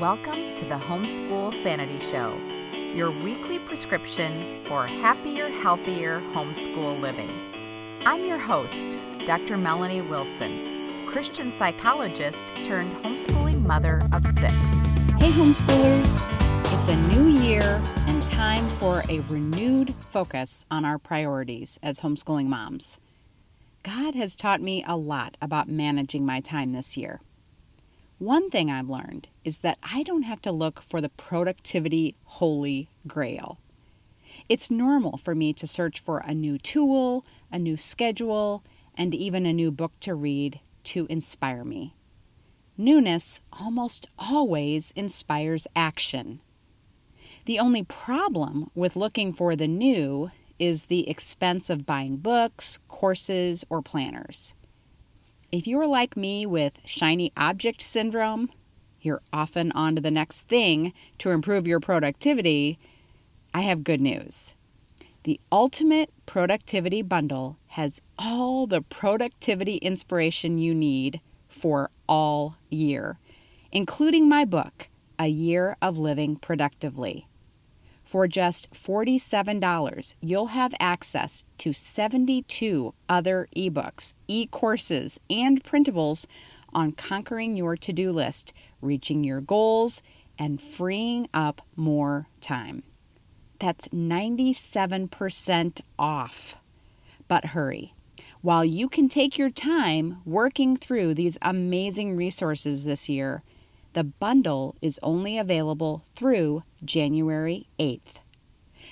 Welcome to the Homeschool Sanity Show, your weekly prescription for happier, healthier homeschool living. I'm your host, Dr. Melanie Wilson, Christian psychologist turned homeschooling mother of six. Hey, homeschoolers! It's a new year and time for a renewed focus on our priorities as homeschooling moms. God has taught me a lot about managing my time this year. One thing I've learned is that I don't have to look for the productivity holy grail. It's normal for me to search for a new tool, a new schedule, and even a new book to read to inspire me. Newness almost always inspires action. The only problem with looking for the new is the expense of buying books, courses, or planners. If you're like me with shiny object syndrome, you're often on to the next thing to improve your productivity. I have good news. The Ultimate Productivity Bundle has all the productivity inspiration you need for all year, including my book, A Year of Living Productively. For just $47, you'll have access to 72 other ebooks, e courses, and printables on conquering your to do list, reaching your goals, and freeing up more time. That's 97% off. But hurry. While you can take your time working through these amazing resources this year, the bundle is only available through January 8th.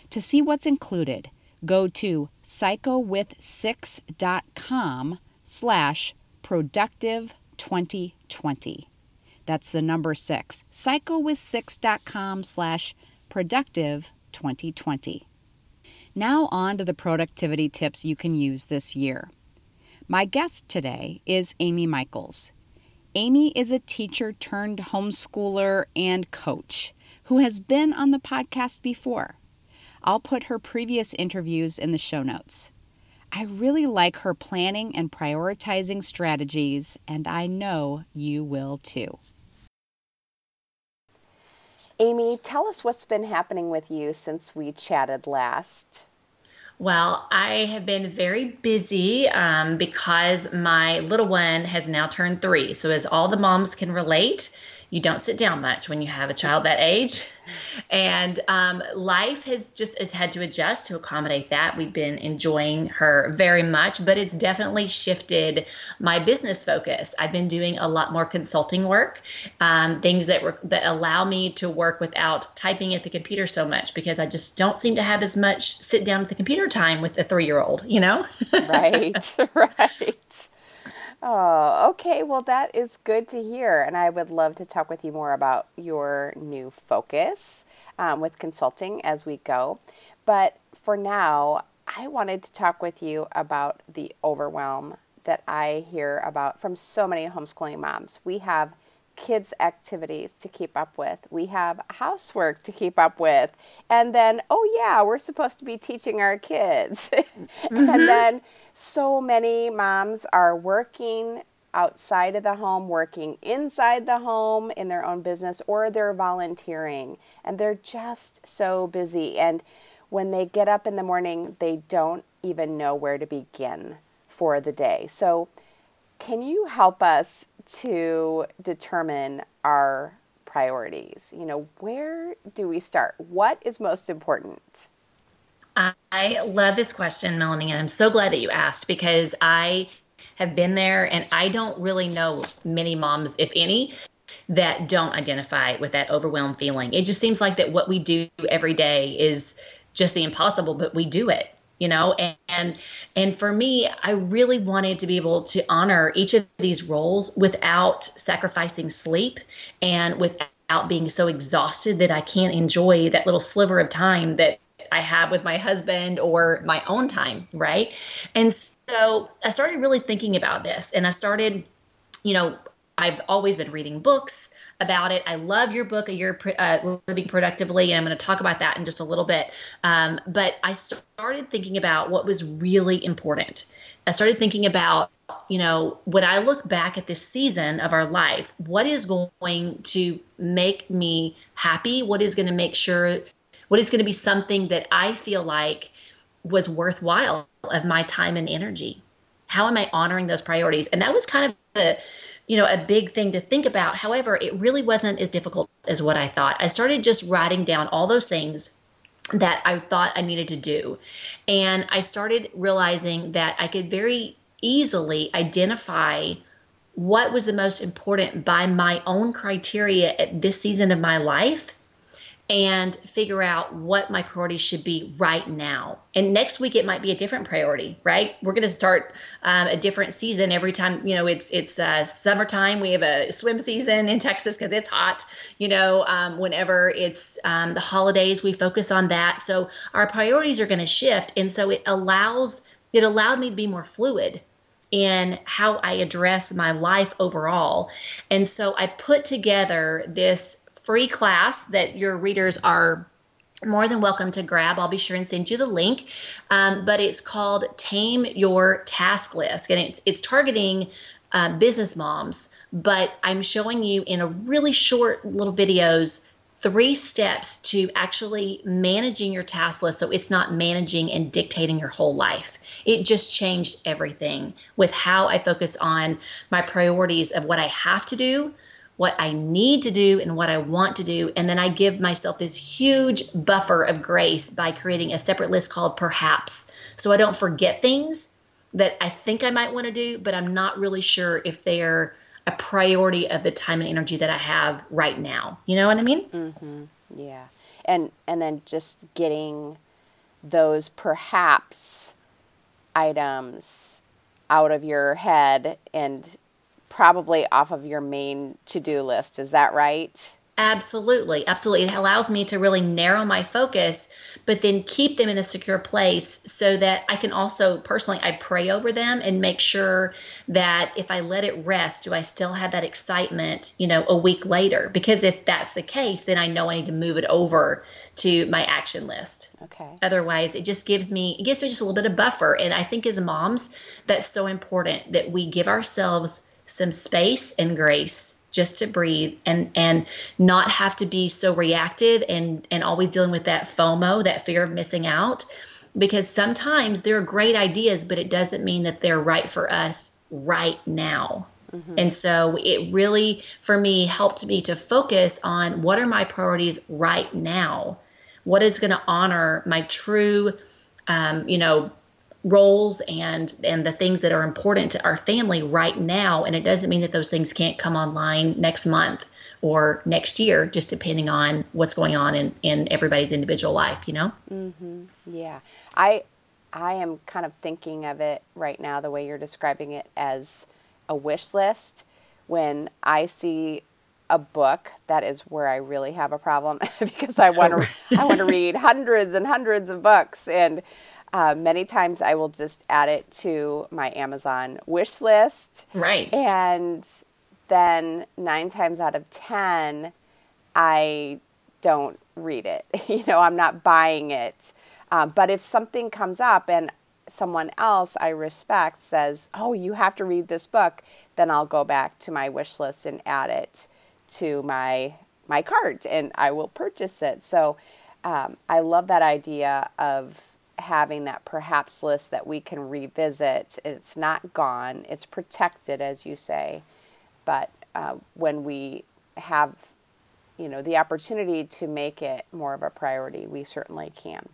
To see what's included, go to psychowith6.com slash productive 2020. That's the number six, psychowith6.com slash productive 2020. Now on to the productivity tips you can use this year. My guest today is Amy Michaels. Amy is a teacher turned homeschooler and coach who has been on the podcast before. I'll put her previous interviews in the show notes. I really like her planning and prioritizing strategies, and I know you will too. Amy, tell us what's been happening with you since we chatted last. Well, I have been very busy um, because my little one has now turned three. So, as all the moms can relate, you don't sit down much when you have a child that age. And um, life has just had to adjust to accommodate that. We've been enjoying her very much, but it's definitely shifted my business focus. I've been doing a lot more consulting work, um, things that re- that allow me to work without typing at the computer so much because I just don't seem to have as much sit down at the computer time with a three year old. You know? right, right. Oh, okay. Well, that is good to hear. And I would love to talk with you more about your new focus um, with consulting as we go. But for now, I wanted to talk with you about the overwhelm that I hear about from so many homeschooling moms. We have kids' activities to keep up with. We have housework to keep up with. And then, oh, yeah, we're supposed to be teaching our kids. mm-hmm. And then so many moms are working outside of the home, working inside the home in their own business, or they're volunteering. And they're just so busy. And when they get up in the morning, they don't even know where to begin for the day. So, can you help us to determine our priorities? You know, where do we start? What is most important? I love this question, Melanie, and I'm so glad that you asked because I have been there and I don't really know many moms, if any, that don't identify with that overwhelmed feeling. It just seems like that what we do every day is just the impossible, but we do it you know and and and for me i really wanted to be able to honor each of these roles without sacrificing sleep and without being so exhausted that i can't enjoy that little sliver of time that I have with my husband or my own time, right? And so I started really thinking about this and I started, you know, I've always been reading books about it. I love your book, You're uh, Living Productively, and I'm going to talk about that in just a little bit. Um, but I started thinking about what was really important. I started thinking about, you know, when I look back at this season of our life, what is going to make me happy? What is going to make sure, what is going to be something that I feel like was worthwhile of my time and energy? How am I honoring those priorities? And that was kind of the, you know, a big thing to think about. However, it really wasn't as difficult as what I thought. I started just writing down all those things that I thought I needed to do. And I started realizing that I could very easily identify what was the most important by my own criteria at this season of my life and figure out what my priorities should be right now. And next week it might be a different priority, right? We're going to start um, a different season every time. You know, it's it's uh, summertime. We have a swim season in Texas because it's hot. You know, um, whenever it's um, the holidays, we focus on that. So our priorities are going to shift, and so it allows it allowed me to be more fluid in how I address my life overall. And so I put together this free class that your readers are more than welcome to grab. I'll be sure and send you the link. Um, but it's called Tame Your Task List, and it's it's targeting uh, business moms. But I'm showing you in a really short little videos three steps to actually managing your task list so it's not managing and dictating your whole life. It just changed everything with how I focus on my priorities of what I have to do what I need to do and what I want to do. And then I give myself this huge buffer of grace by creating a separate list called perhaps. So I don't forget things that I think I might want to do, but I'm not really sure if they're a priority of the time and energy that I have right now. You know what I mean? Mm-hmm. Yeah. And and then just getting those perhaps items out of your head and probably off of your main to do list. Is that right? Absolutely. Absolutely. It allows me to really narrow my focus, but then keep them in a secure place so that I can also personally, I pray over them and make sure that if I let it rest, do I still have that excitement, you know, a week later? Because if that's the case, then I know I need to move it over to my action list. Okay. Otherwise, it just gives me, it gives me just a little bit of buffer. And I think as moms, that's so important that we give ourselves some space and grace just to breathe and and not have to be so reactive and and always dealing with that FOMO, that fear of missing out because sometimes there are great ideas but it doesn't mean that they're right for us right now. Mm-hmm. And so it really for me helped me to focus on what are my priorities right now? What is going to honor my true um, you know roles and and the things that are important to our family right now. And it doesn't mean that those things can't come online next month or next year just depending on what's going on in in everybody's individual life you know? Mm-hmm. yeah. I i am kind of thinking of it right now the way you're describing it as a wish list. When i see a book that is where I really have a problem because I want to I want to read hundreds and hundreds of books. And uh, many times I will just add it to my Amazon wish list. Right. And then nine times out of 10, I don't read it. you know, I'm not buying it. Um, but if something comes up and someone else I respect says, Oh, you have to read this book, then I'll go back to my wish list and add it to my my cart and I will purchase it. So um, I love that idea of having that perhaps list that we can revisit. It's not gone, it's protected, as you say. But uh, when we have, you know, the opportunity to make it more of a priority, we certainly can.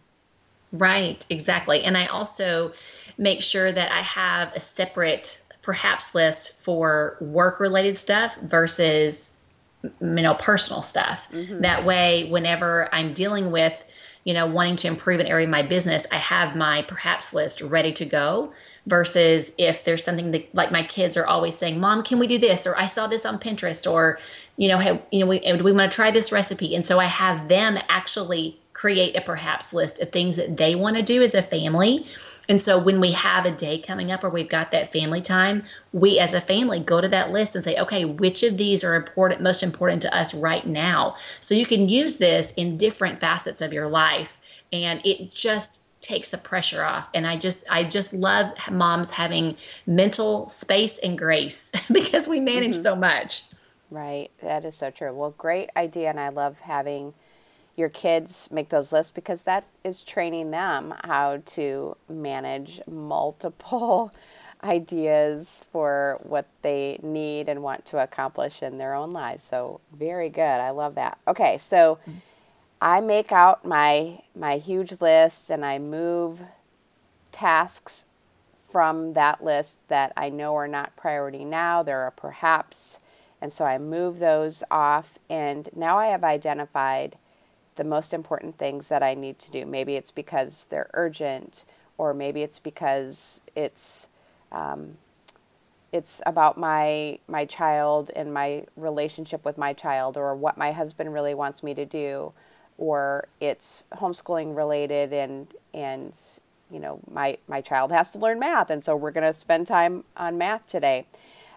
Right, exactly. And I also make sure that I have a separate perhaps list for work related stuff versus you know personal stuff. Mm-hmm. That way whenever I'm dealing with you know, wanting to improve an area of my business, I have my perhaps list ready to go. Versus if there's something that, like my kids are always saying, "Mom, can we do this?" or "I saw this on Pinterest," or you know, hey, you know, we, do we want to try this recipe? And so I have them actually create a perhaps list of things that they want to do as a family And so when we have a day coming up where we've got that family time, we as a family go to that list and say, okay, which of these are important, most important to us right now? So you can use this in different facets of your life. And it just takes the pressure off and i just i just love moms having mental space and grace because we manage mm-hmm. so much right that is so true well great idea and i love having your kids make those lists because that is training them how to manage multiple ideas for what they need and want to accomplish in their own lives. So, very good. I love that. Okay, so I make out my my huge list and I move tasks from that list that I know are not priority now. There are perhaps and so I move those off and now I have identified the most important things that I need to do. Maybe it's because they're urgent, or maybe it's because it's um, it's about my my child and my relationship with my child, or what my husband really wants me to do, or it's homeschooling related and and you know my my child has to learn math, and so we're going to spend time on math today.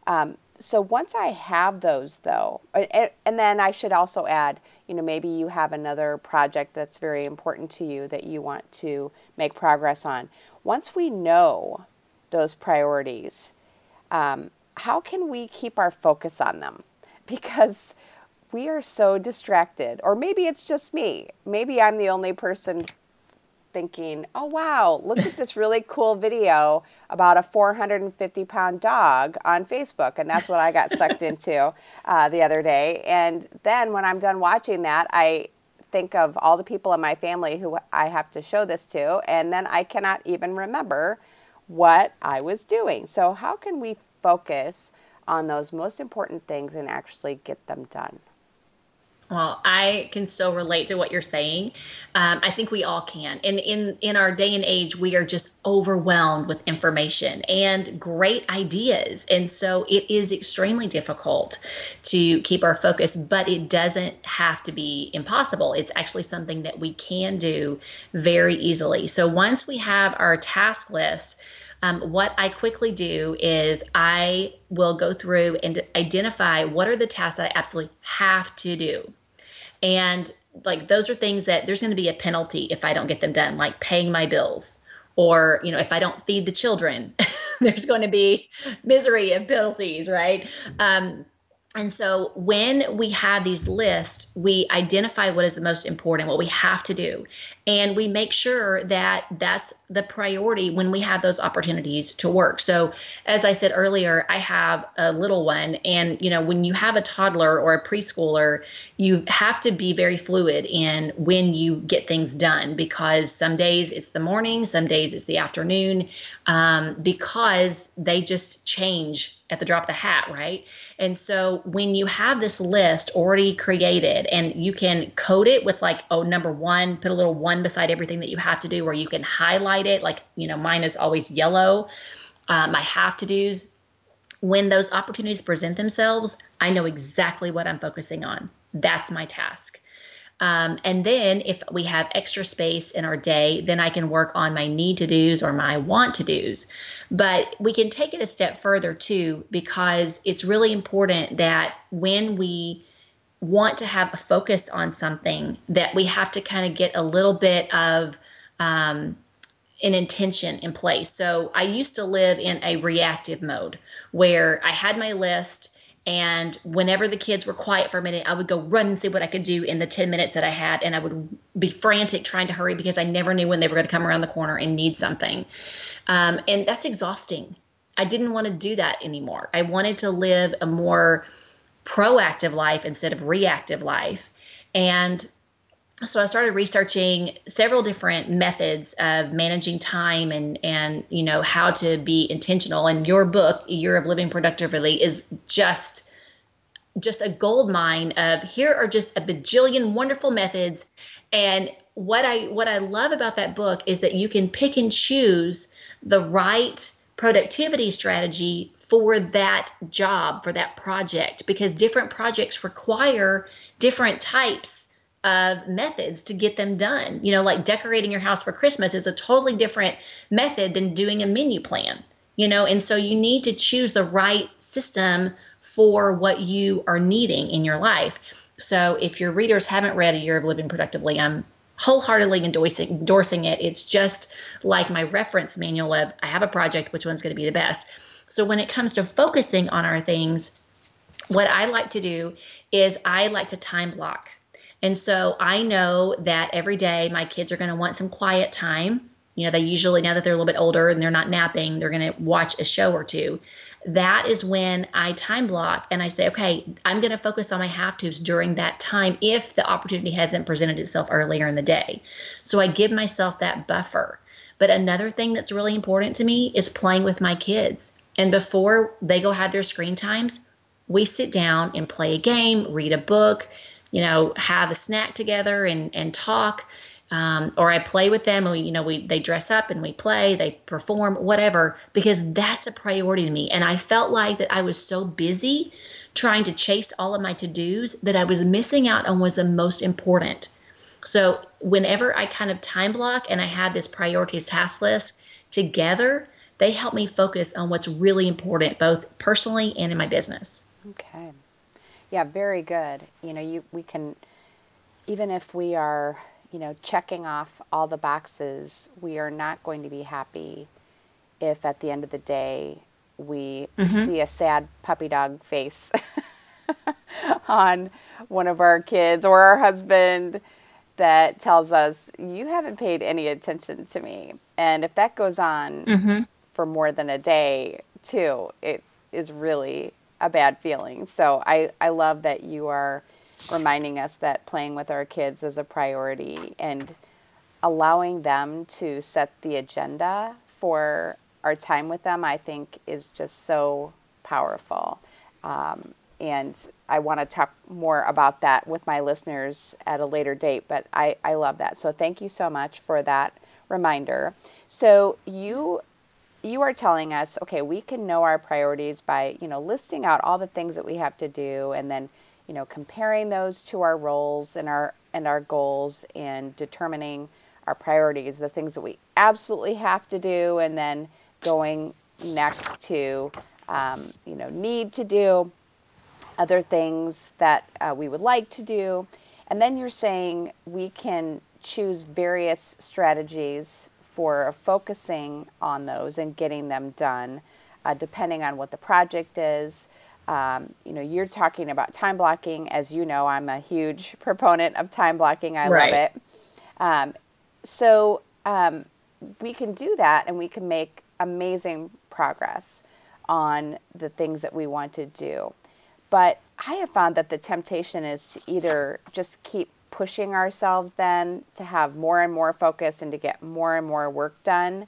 Um, so once I have those, though, and, and then I should also add you know, maybe you have another project that's very important to you that you want to make progress on. Once we know those priorities, um, how can we keep our focus on them? Because we are so distracted, or maybe it's just me. Maybe I'm the only person thinking, oh, wow, look at this really cool video about a 450 pound dog on Facebook. And that's what I got sucked into uh, the other day. And then when I'm done watching that, I think of all the people in my family who I have to show this to. And then I cannot even remember what I was doing. So, how can we focus on those most important things and actually get them done? Well, I can so relate to what you're saying. Um, I think we all can. And in in our day and age, we are just overwhelmed with information and great ideas, and so it is extremely difficult to keep our focus. But it doesn't have to be impossible. It's actually something that we can do very easily. So once we have our task list. Um, what I quickly do is I will go through and identify what are the tasks that I absolutely have to do. And like those are things that there's going to be a penalty if I don't get them done, like paying my bills or you know if i don't feed the children there's going to be misery and penalties right? Um, and so when we have these lists, we identify what is the most important, what we have to do, and we make sure that that's the priority when we have those opportunities to work. So, as I said earlier, I have a little one, and you know, when you have a toddler or a preschooler, you have to be very fluid in when you get things done because some days it's the morning, some days it's the afternoon, um, because they just change at the drop of the hat, right? And so when you have this list already created and you can code it with like, oh, number one, put a little one beside everything that you have to do, or you can highlight it, like, you know, mine is always yellow, um, my have to do's. When those opportunities present themselves, I know exactly what I'm focusing on. That's my task. Um, and then if we have extra space in our day, then I can work on my need to do's or my want to do's. But we can take it a step further too, because it's really important that when we want to have a focus on something, that we have to kind of get a little bit of um, an intention in place. So I used to live in a reactive mode where I had my list and whenever the kids were quiet for a minute, I would go run and see what I could do in the 10 minutes that I had. And I would be frantic trying to hurry because I never knew when they were going to come around the corner and need something. Um, and that's exhausting. I didn't want to do that anymore. I wanted to live a more proactive life instead of reactive life. And so I started researching several different methods of managing time and and you know how to be intentional. And your book, Year of Living Productively, is just just a gold mine of here are just a bajillion wonderful methods. And what I what I love about that book is that you can pick and choose the right productivity strategy for that job for that project because different projects require different types of methods to get them done. You know, like decorating your house for Christmas is a totally different method than doing a menu plan, you know, and so you need to choose the right system for what you are needing in your life. So if your readers haven't read A Year of Living Productively, I'm wholeheartedly endorsing endorsing it. It's just like my reference manual of I have a project, which one's going to be the best. So when it comes to focusing on our things, what I like to do is I like to time block. And so I know that every day my kids are going to want some quiet time. You know, they usually, now that they're a little bit older and they're not napping, they're going to watch a show or two. That is when I time block and I say, okay, I'm going to focus on my have tos during that time if the opportunity hasn't presented itself earlier in the day. So I give myself that buffer. But another thing that's really important to me is playing with my kids. And before they go have their screen times, we sit down and play a game, read a book, you know, have a snack together and, and talk. Um, or I play with them, and we, you know, we they dress up and we play, they perform, whatever, because that's a priority to me. And I felt like that I was so busy trying to chase all of my to dos that I was missing out on was the most important. So whenever I kind of time block and I had this priorities task list together, they help me focus on what's really important, both personally and in my business. Okay. Yeah, very good. You know, you we can even if we are, you know, checking off all the boxes, we are not going to be happy if at the end of the day we mm-hmm. see a sad puppy dog face on one of our kids or our husband that tells us you haven't paid any attention to me and if that goes on mm-hmm. for more than a day too it is really a bad feeling. So I, I love that you are reminding us that playing with our kids is a priority and allowing them to set the agenda for our time with them, I think, is just so powerful. Um, and I want to talk more about that with my listeners at a later date, but I, I love that. So thank you so much for that reminder. So you you are telling us, okay, we can know our priorities by, you know, listing out all the things that we have to do and then, you know, comparing those to our roles and our and our goals and determining our priorities, the things that we absolutely have to do, and then going next to, um, you know, need to do, other things that uh, we would like to do. And then you're saying we can choose various strategies for focusing on those and getting them done, uh, depending on what the project is. Um, you know, you're talking about time blocking. As you know, I'm a huge proponent of time blocking. I right. love it. Um, so um, we can do that and we can make amazing progress on the things that we want to do. But I have found that the temptation is to either just keep pushing ourselves then to have more and more focus and to get more and more work done,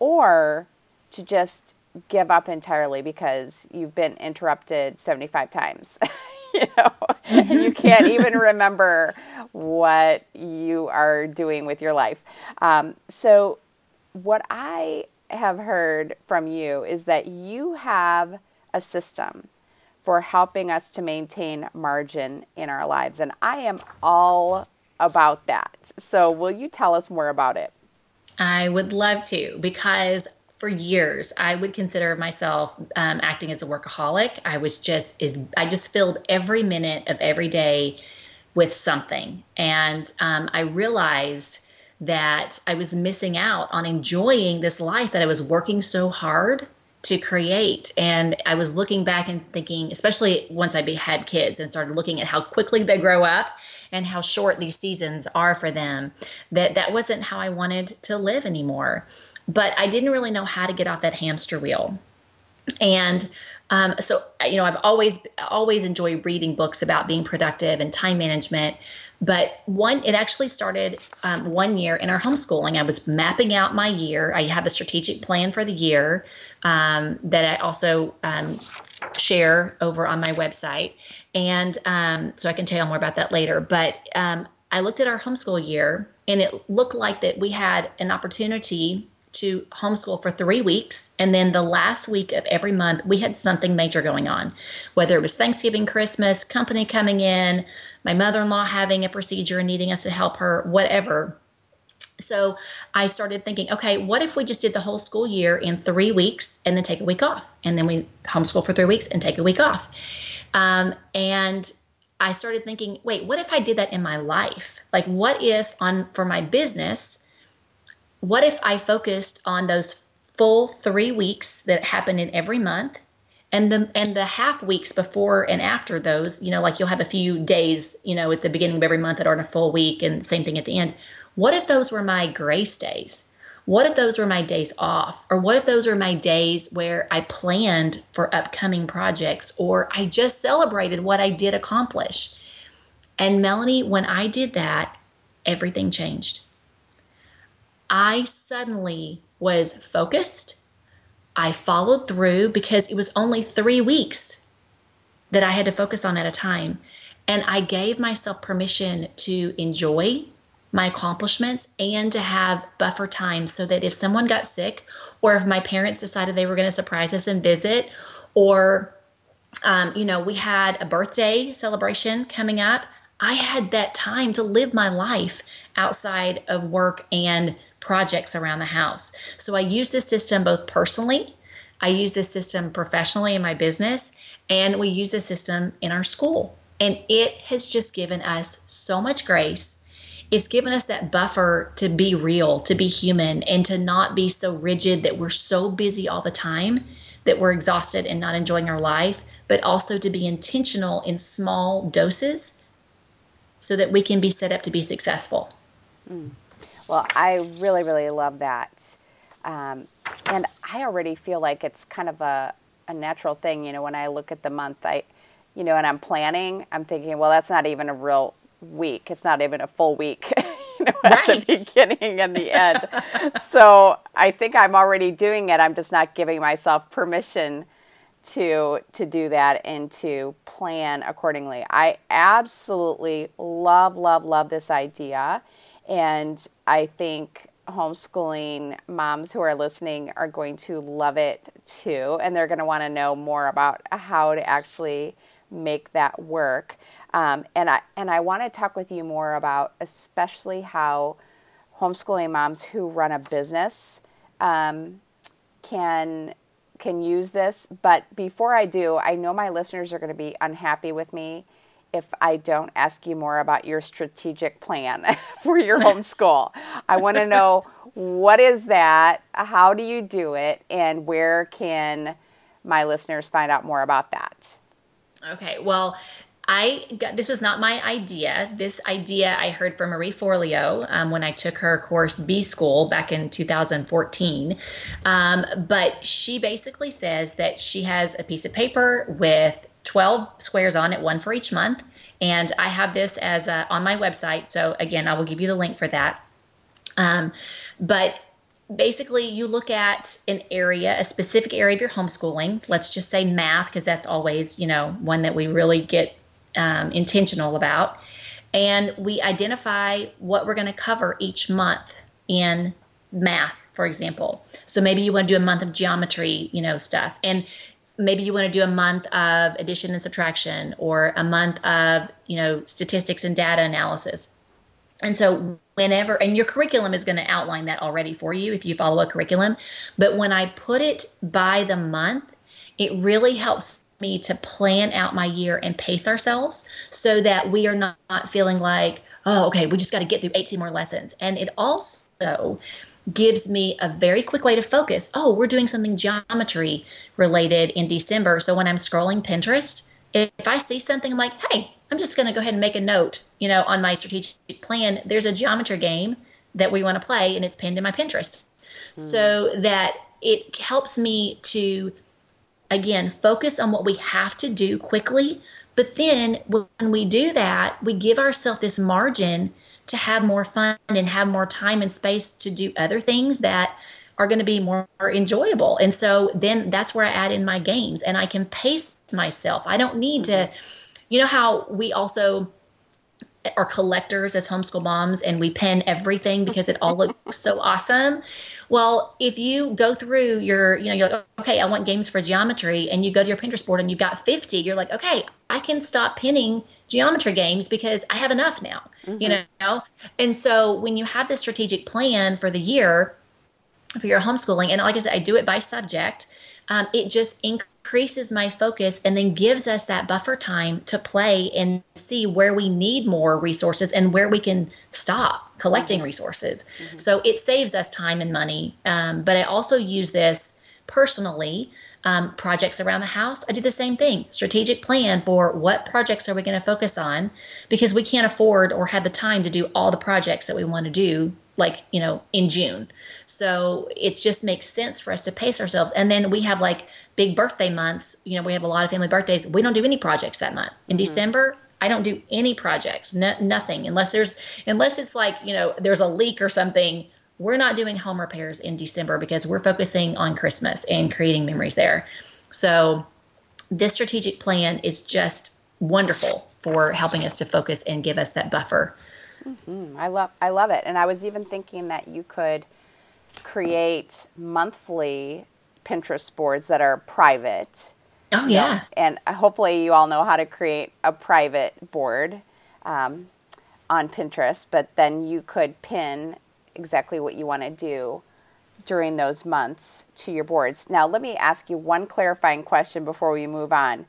or to just give up entirely because you've been interrupted 75 times. you know, and you can't even remember what you are doing with your life. Um, so, what I have heard from you is that you have a system for helping us to maintain margin in our lives. And I am all about that. So, will you tell us more about it? I would love to because for years I would consider myself um, acting as a workaholic. I was just is I just filled every minute of every day with something, and um, I realized that I was missing out on enjoying this life that I was working so hard to create. And I was looking back and thinking, especially once I had kids and started looking at how quickly they grow up and how short these seasons are for them, that that wasn't how I wanted to live anymore. But I didn't really know how to get off that hamster wheel. And um, so, you know, I've always always enjoyed reading books about being productive and time management. But one, it actually started um, one year in our homeschooling. I was mapping out my year. I have a strategic plan for the year um, that I also um, share over on my website. And um, so I can tell you more about that later. But um, I looked at our homeschool year and it looked like that we had an opportunity to homeschool for three weeks. And then the last week of every month, we had something major going on, whether it was Thanksgiving, Christmas, company coming in, my mother in law having a procedure and needing us to help her, whatever. So I started thinking, okay, what if we just did the whole school year in three weeks and then take a week off? And then we homeschool for three weeks and take a week off. Um, and I started thinking, wait, what if I did that in my life? Like, what if on for my business, what if I focused on those full three weeks that happen in every month and the and the half weeks before and after those you know like you'll have a few days you know at the beginning of every month that aren't a full week and same thing at the end. What if those were my grace days? What if those were my days off? Or what if those were my days where i planned for upcoming projects or i just celebrated what i did accomplish? And melanie when i did that everything changed I suddenly was focused. I followed through because it was only three weeks that I had to focus on at a time. And I gave myself permission to enjoy my accomplishments and to have buffer time so that if someone got sick or if my parents decided they were going to surprise us and visit or um, you know we had a birthday celebration coming up i had that time to live my life outside of work and projects around the house. So I use this system both personally, I use this system professionally in my business, and we use this system in our school. And it has just given us so much grace. It's given us that buffer to be real, to be human, and to not be so rigid that we're so busy all the time that we're exhausted and not enjoying our life, but also to be intentional in small doses so that we can be set up to be successful. Mm. Well, I really, really love that. Um, and I already feel like it's kind of a, a natural thing. You know, when I look at the month, I, you know, and I'm planning, I'm thinking, well, that's not even a real week. It's not even a full week, you know, right. at the beginning and the end. so I think I'm already doing it. I'm just not giving myself permission to to do that and to plan accordingly. I absolutely love, love, love this idea. And I think homeschooling moms who are listening are going to love it too. And they're going to want to know more about how to actually make that work. Um, and I and I want to talk with you more about especially how homeschooling moms who run a business um, can can use this. But before I do, I know my listeners are going to be unhappy with me if I don't ask you more about your strategic plan for your homeschool. I want to know what is that? How do you do it? And where can my listeners find out more about that? Okay. Well, I got this was not my idea. This idea I heard from Marie Forleo um, when I took her course B School back in 2014. Um, but she basically says that she has a piece of paper with 12 squares on it, one for each month. And I have this as a, on my website. So again, I will give you the link for that. Um, but basically, you look at an area, a specific area of your homeschooling. Let's just say math, because that's always, you know, one that we really get um, intentional about. And we identify what we're going to cover each month in math, for example. So maybe you want to do a month of geometry, you know, stuff. And maybe you want to do a month of addition and subtraction or a month of you know statistics and data analysis. And so whenever and your curriculum is going to outline that already for you if you follow a curriculum. But when i put it by the month it really helps me to plan out my year and pace ourselves so that we are not, feeling like oh okay we just got to get through 18 more lessons. And it also gives me a very quick way to focus. Oh, we're doing something geometry related in December. So when I'm scrolling Pinterest, if I see something, I'm like, hey, I'm just going to go ahead and make a note, you know, on my strategic plan. There's a geometry game that we want to play, and it's pinned in my Pinterest. Mm. So that it helps me to, again, focus on what we have to do quickly. But then when we do that, we give ourselves this margin to have more fun and have more time and space to do other things that are going to be more enjoyable. And so then that's where I add in my games and I can pace myself. I don't need to, mm-hmm. you know, how we also are collectors as homeschool moms and we pin everything because it all looks so awesome. Well, if you go through your, you know, you're like, okay, I want games for geometry, and you go to your Pinterest board and you've got 50, you're like, okay, I can stop pinning geometry games because I have enough now, mm-hmm. you know? And so when you have this strategic plan for the year for your homeschooling, and like I said, I do it by subject, um, it just increases increases my focus and then gives us that buffer time to play and see where we need more resources and where we can stop collecting mm-hmm. resources. Mm-hmm. So it saves us time and money. Um, but I also use this personally. Um, projects around the house, I do the same thing. Strategic plan for what projects are we going to focus on? Because we can't afford or have the time to do all the projects that we want to do like you know in june. So it just makes sense for us to pace ourselves. And then we have like big birthday months. You know we have a lot of family birthdays. We don't do any projects that month. In mm-hmm. december i don't do any projects. No, nothing. Unless there's unless it's like you know there's a leak or something we're not doing home repairs in december because we're focusing on christmas and creating memories there so this strategic plan is just wonderful for helping us to focus and give us that buffer Mm-hmm. I love I love it, and I was even thinking that you could create monthly Pinterest boards that are private. Oh yeah, and hopefully you all know how to create a private board um, on Pinterest. But then you could pin exactly what you want to do during those months to your boards. Now, let me ask you one clarifying question before we move on.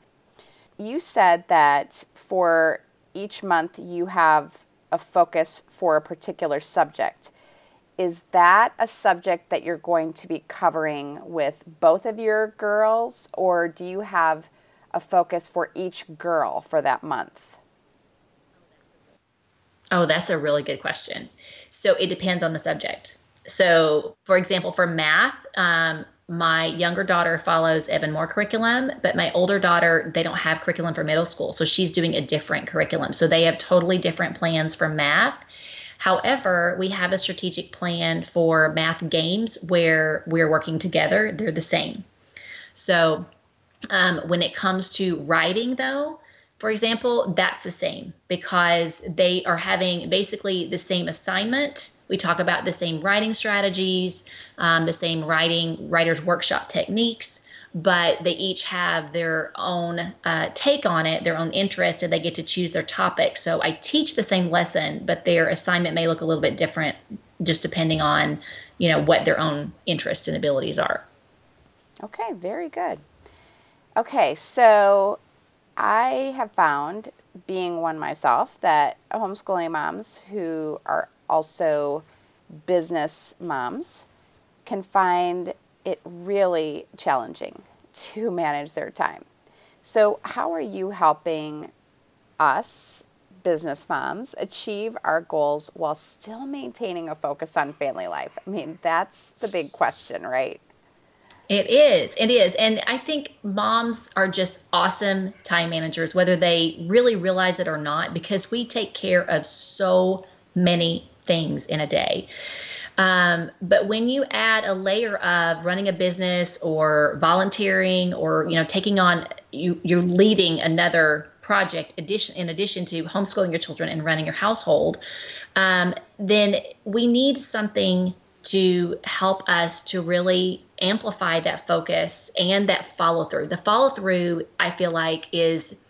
You said that for each month you have a focus for a particular subject. Is that a subject that you're going to be covering with both of your girls, or do you have a focus for each girl for that month? Oh, that's a really good question. So it depends on the subject. So, for example, for math, um, my younger daughter follows Evan-Moor curriculum, but my older daughter, they don't have curriculum for middle school. So she's doing a different curriculum. So they have totally different plans for math. However, we have a strategic plan for math games where we're working together. They're the same. So um, when it comes to writing, though, for example, that's the same because they are having basically the same assignment. We talk about the same writing strategies, um, the same writing writers workshop techniques, but they each have their own uh, take on it, their own interest, and they get to choose their topic. So I teach the same lesson, but their assignment may look a little bit different, just depending on you know what their own interests and abilities are. Okay, very good. Okay, so I have found, being one myself, that homeschooling moms who are also business moms can find it really challenging to manage their time. So, how are you helping us, business moms, achieve our goals while still maintaining a focus on family life? I mean, that's the big question, right? It is. It is. And I think moms are just awesome time managers, whether they really realize it or not, because we take care of so many things in a day. Um, but when you add a layer of running a business or volunteering or you know taking on you you're leading another project addition in addition to homeschooling your children and running your household, um, then we need something to help us to really amplify that focus and that follow through. The follow through, I feel like, is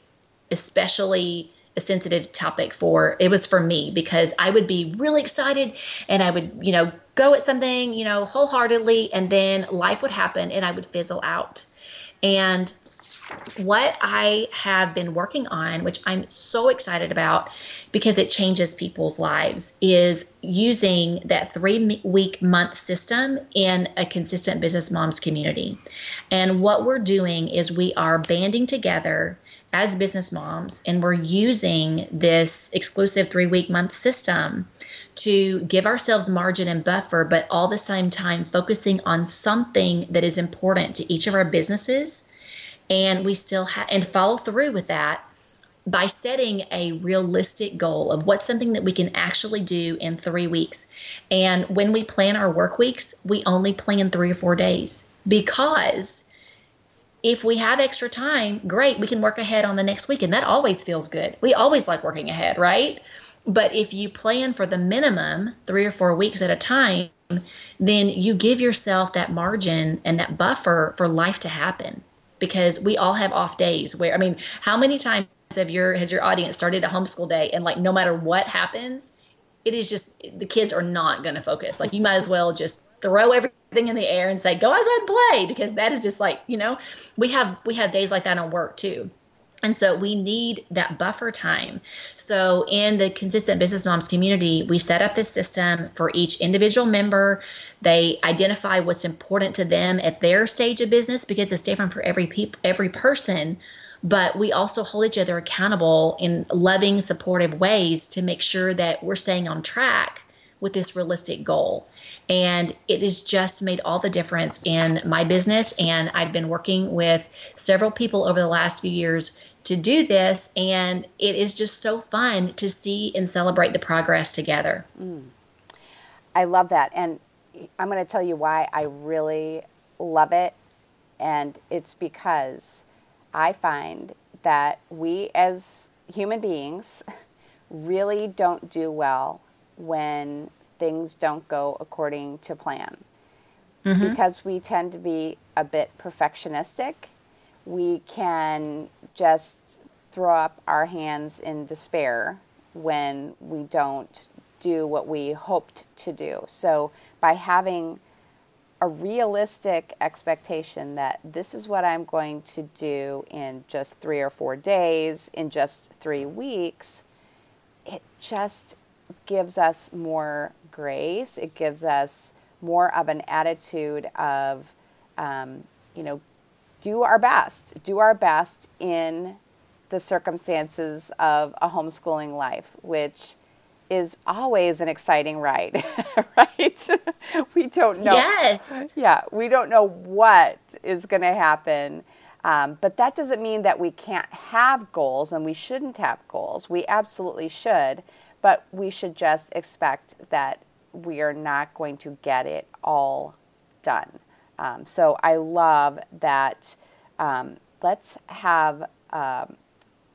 especially a sensitive topic for it was for me because I would be really excited and I would, you know, go at something, you know, wholeheartedly and then life would happen and I would fizzle out. And what I have been working on, which I'm so excited about because it changes people's lives, is using that three week month system in a consistent business moms community. And what we're doing is we are banding together as business moms and we're using this exclusive three week month system to give ourselves margin and buffer, but all the same time focusing on something that is important to each of our businesses and we still have and follow through with that by setting a realistic goal of what's something that we can actually do in three weeks. And when we plan our work weeks, we only plan three or four days because if we have extra time, great, we can work ahead on the next week. And that always feels good. We always like working ahead, right? But if you plan for the minimum three or four weeks at a time, then you give yourself that margin and that buffer for life to happen because we all have off days where I mean, how many times have your has your audience started a homeschool day and like no matter what happens, it is just the kids are not going to focus. Like you might as well just throw everything in the air and say go outside and play because that is just like, you know, we have we have days like that on work too. And so we need that buffer time. So in the consistent business moms community, we set up this system for each individual member. They identify what's important to them at their stage of business because it's different for every people, every person. But we also hold each other accountable in loving, supportive ways to make sure that we're staying on track with this realistic goal. And it has just made all the difference in my business. And I've been working with several people over the last few years to do this. And it is just so fun to see and celebrate the progress together. Mm. I love that. And I'm going to tell you why I really love it. And it's because I find that we as human beings really don't do well when things don't go according to plan. Mm-hmm. Because we tend to be a bit perfectionistic we can just throw up our hands in despair when we don't do what we hoped to do. So, by having a realistic expectation that this is what I'm going to do in just three or four days, in just three weeks, it just gives us more grace. It gives us more of an attitude of, um, you know, do our best, do our best in the circumstances of a homeschooling life, which is always an exciting ride, right? we don't know. Yes. Yeah, we don't know what is going to happen. Um, but that doesn't mean that we can't have goals and we shouldn't have goals. We absolutely should, but we should just expect that we are not going to get it all done. Um, so I love that. Um, let's have um,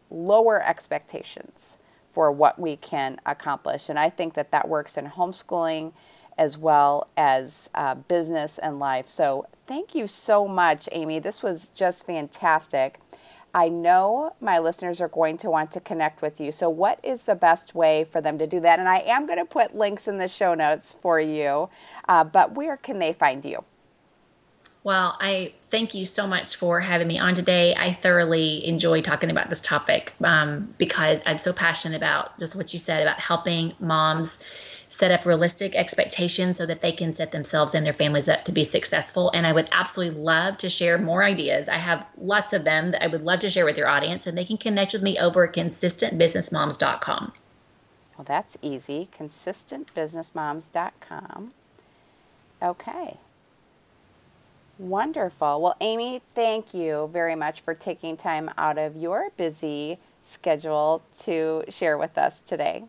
lower expectations for what we can accomplish. And I think that that works in homeschooling as well as uh, business and life. So thank you so much, Amy. This was just fantastic. I know my listeners are going to want to connect with you. So, what is the best way for them to do that? And I am going to put links in the show notes for you, uh, but where can they find you? Well, I thank you so much for having me on today. I thoroughly enjoy talking about this topic um, because I'm so passionate about just what you said about helping moms set up realistic expectations so that they can set themselves and their families up to be successful. And I would absolutely love to share more ideas. I have lots of them that I would love to share with your audience, and they can connect with me over at consistentbusinessmoms.com. Well, that's easy. Consistentbusinessmoms.com. Okay. Wonderful. Well, Amy, thank you very much for taking time out of your busy schedule to share with us today.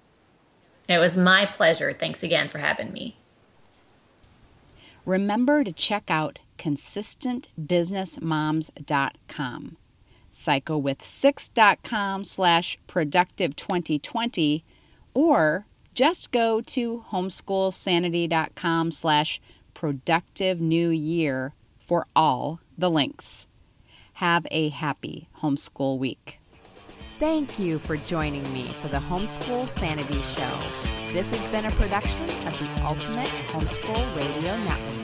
It was my pleasure. Thanks again for having me. Remember to check out consistentbusinessmoms.com, psychowith6.com slash productive2020, or just go to homeschoolsanity.com slash productive new year for all the links. Have a happy homeschool week. Thank you for joining me for the Homeschool Sanity Show. This has been a production of the Ultimate Homeschool Radio Network.